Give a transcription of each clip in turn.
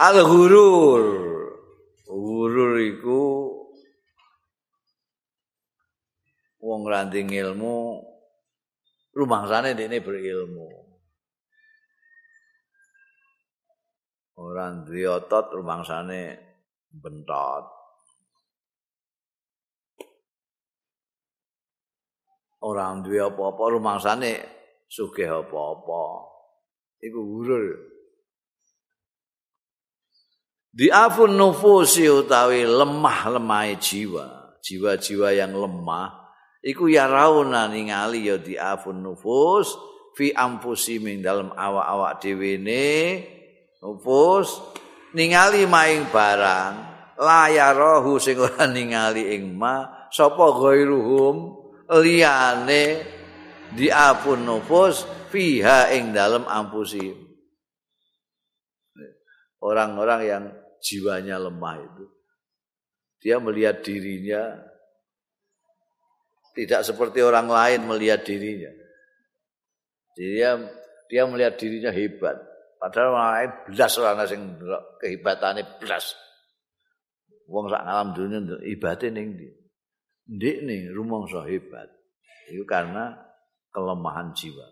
al ghurur. Ghurur iku wong ranting ilmu rumangsane dene berilmu. Ora duwe otot rumangsane bentot. Ora duwe apa-apa rumangsane sugih apa-apa. Iku ghurur Diafun nufusi utawi lemah lemah jiwa, jiwa-jiwa yang lemah, iku ya rauna ningali ya diafun nufus fi ampusi ming dalam awak-awak dhewe nufus ningali maing barang layarahu sing ora ningali ing ma sapa ghairuhum liyane diafun nufus fiha ing dalam ampusi orang-orang yang jiwanya lemah itu. Dia melihat dirinya tidak seperti orang lain melihat dirinya. Dia dia melihat dirinya hebat. Padahal orang lain belas orang sing kehebatannya belas. Wong sak ngalam dunia ibate ning ndi? Nih rumangsa hebat. Itu karena kelemahan jiwa.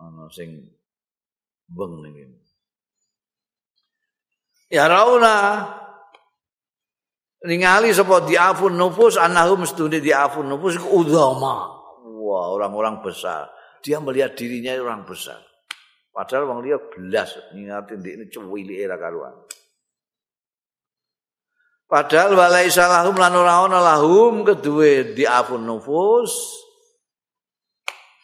Ana sing beng ning Ya rauna ningali sapa diafun nufus annahum studi diafun nufus udama. Wah, orang-orang besar. Dia melihat dirinya orang besar. Padahal wong liya belas ngingatin ini cuwili era karuan. Padahal walai salahum lan ora ana lahum kedue diafun nufus.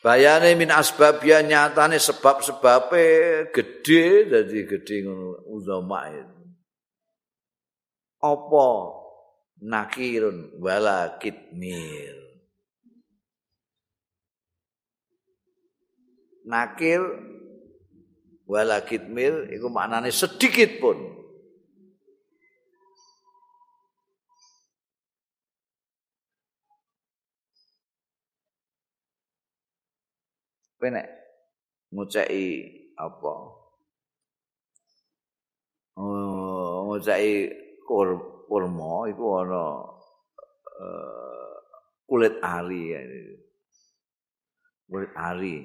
Bayane min asbab ya nyatane sebab-sebabe gede dadi gede ngono uzama itu. Apa nakirun wala kitmir. Nakir wala kitmir iku maknane sedikit pun. penek ngucai apa oh ngucai kur, kurma iku ana uh, kulit ari kulit ari.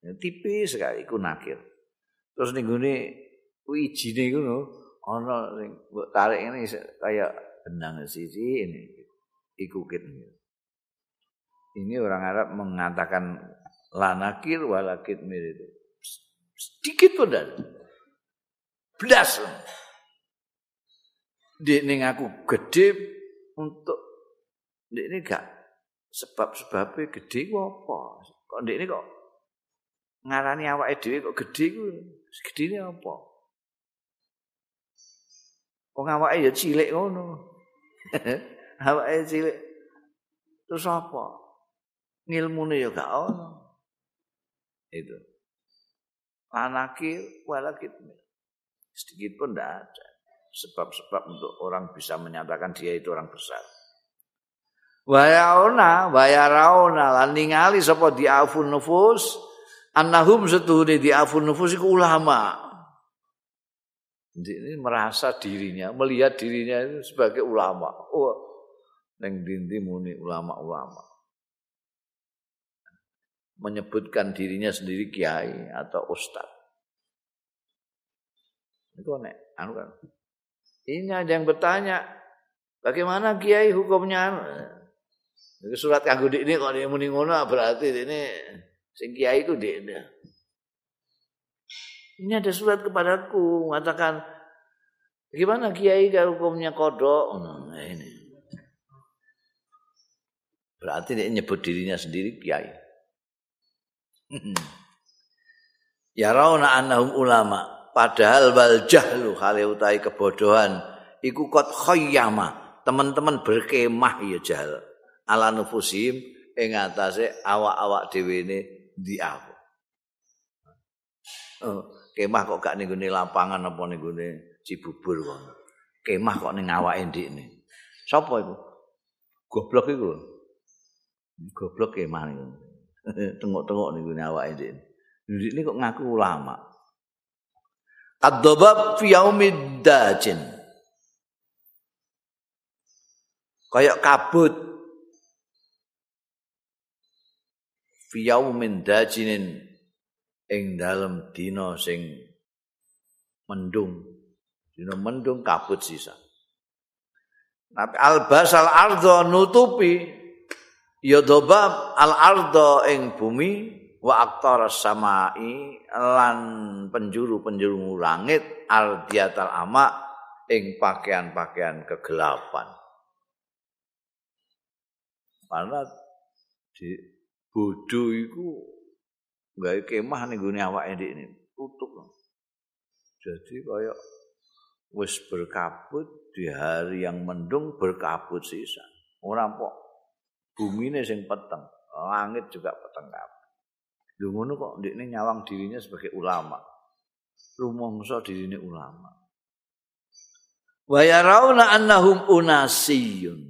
Ya, tipis sekali iku nakir. Terus ning gone wijine iku no ana sing tarik ini kayak benang sisi ini iku kit. Ini orang Arab mengatakan lanakir walakit mir itu sedikit pun dan belas ini aku gede untuk di ini gak sebab-sebabnya gede kok apa? Kok di ini kok ngarani awak dewi kok gede kok gede ini apa? Kok awak ya cilik ngono. Awak cilik. Terus apa? Ngilmune ya gak ono. Itu. Anaki walakit sedikit pun tidak ada sebab-sebab untuk orang bisa menyatakan dia itu orang besar. Wayauna wayarauna lan ningali sapa diafun nufus? Annahum setuhune diafun nufus iku ulama. Ini merasa dirinya melihat dirinya itu sebagai ulama. Oh neng dindi muni ulama-ulama. Menyebutkan dirinya sendiri kiai atau ustad. Itu nek, anu kan. Ini ada yang bertanya, bagaimana kiai hukumnya? Ini surat kanggo ini dia muni ngono berarti ini sing kiai itu dia. Ini ada surat kepadaku mengatakan bagaimana kiai kalau hukumnya kodok? Nah, ini. Berarti dia nyebut dirinya sendiri kiai. ya rauna annahum ulama padahal wal jahlu hale utai kebodohan iku kot khayyama teman-teman berkemah ya jahal. Ala nufusim ing atase awak-awak dhewe ne di aku. Oh, kemah kok gak ning lapangan apa ning Cibubur kok kemah kok ning awake ndikne sapa iku? Goblok iku goblok kemah niku. Tengok-tengok nih gini awak ini. Ini kok ngaku ulama. Kadzabab fi yaumid dajin. Kayak kabut fi yaumin dajinin ing dalem dina sing mendung. Dina mendung kabut sisa. Tapi albasal ardo nutupi ya dobab al ardo ing bumi wa aktar samai lan penjuru-penjuru langit ardiatal ama ing pakaian-pakaian kegelapan. Karena di bodoh itu gawe kemah ning gone awake ini tutup. Jadi kayak wis berkabut di hari yang mendung berkabut sisa. Ora kok bumine sing peteng, langit juga peteng kabeh. Lho ngono kok ndekne nyawang dirinya sebagai ulama. Rumangsa dirine ulama. Wa yarawna annahum unasiyun.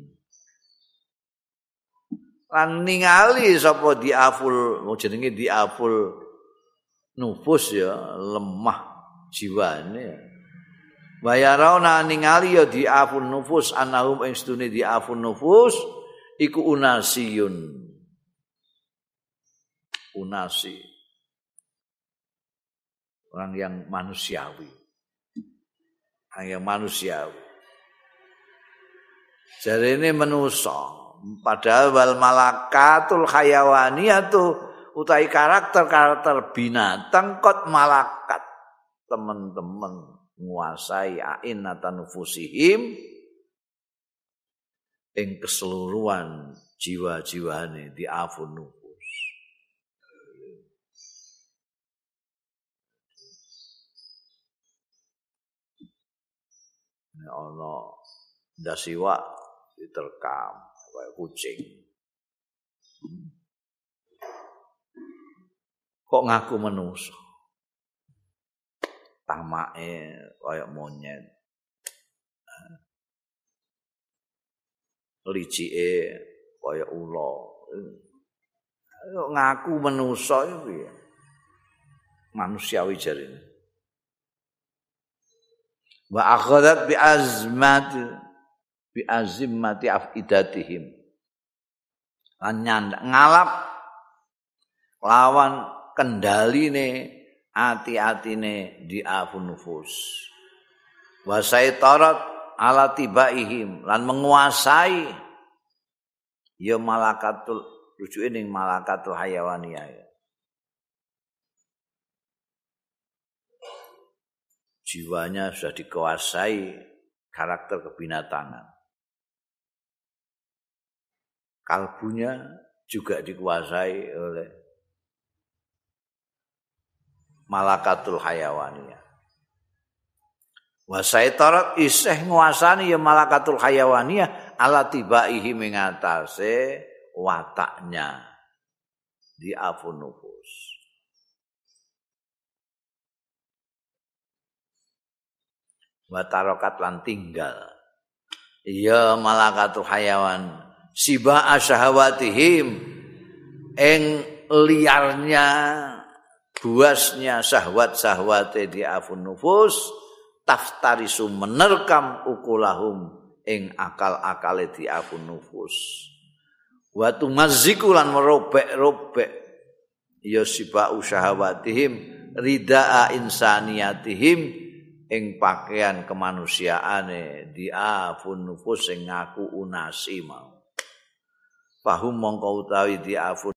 Lan ningali sapa diaful, mau jenenge diaful nufus ya, lemah jiwane. Wa yarawna ningali ya diaful nufus annahum ing sedune diaful nufus iku unasiyun. Unasi orang yang manusiawi. Orang yang manusiawi. Jadi ini menuso padahal wal malakatul hayawaniyatu utai karakter karakter binatang kot malakat. Teman-teman menguasai ainatan nufusihim ing keseluruhan jiwa-jiwane di afunu ana ndasiwa diterkam kaya kucing. Kok ngaku manusa tamake kaya monyet. Licike kaya ula. Ngaku manusa iki manusiawi jarine wa akhadhat bi azmat bi azimmati afidatihim. Lan ngalap lawan kendaline ati-atine di afun nufus wa saitarat ala tibaihim lan menguasai ya malakatul rujuke ning malakatul hayawaniyah jiwanya sudah dikuasai karakter kebinatangan. Kalbunya juga dikuasai oleh malakatul hayawaniyah. Wasaitarat isih nguasani ya malakatul hayawaniyah ala tibaihi mengatase wataknya di afunufus. Wa tarokat lan tinggal. Ya malakatul hayawan. Siba asyahawatihim. Ing liarnya buasnya syahwat-syahwate di afun nufus taftarisu menerkam ukulahum ing akal-akale di afun nufus. Wa tumazikulan merobek-robek. Ya siba usyahawatihim ridaa insaniyatihim ing pakaian kemanusiaane diafun nufus sing ngaku unasi mau. Pahum mongko utawi diafun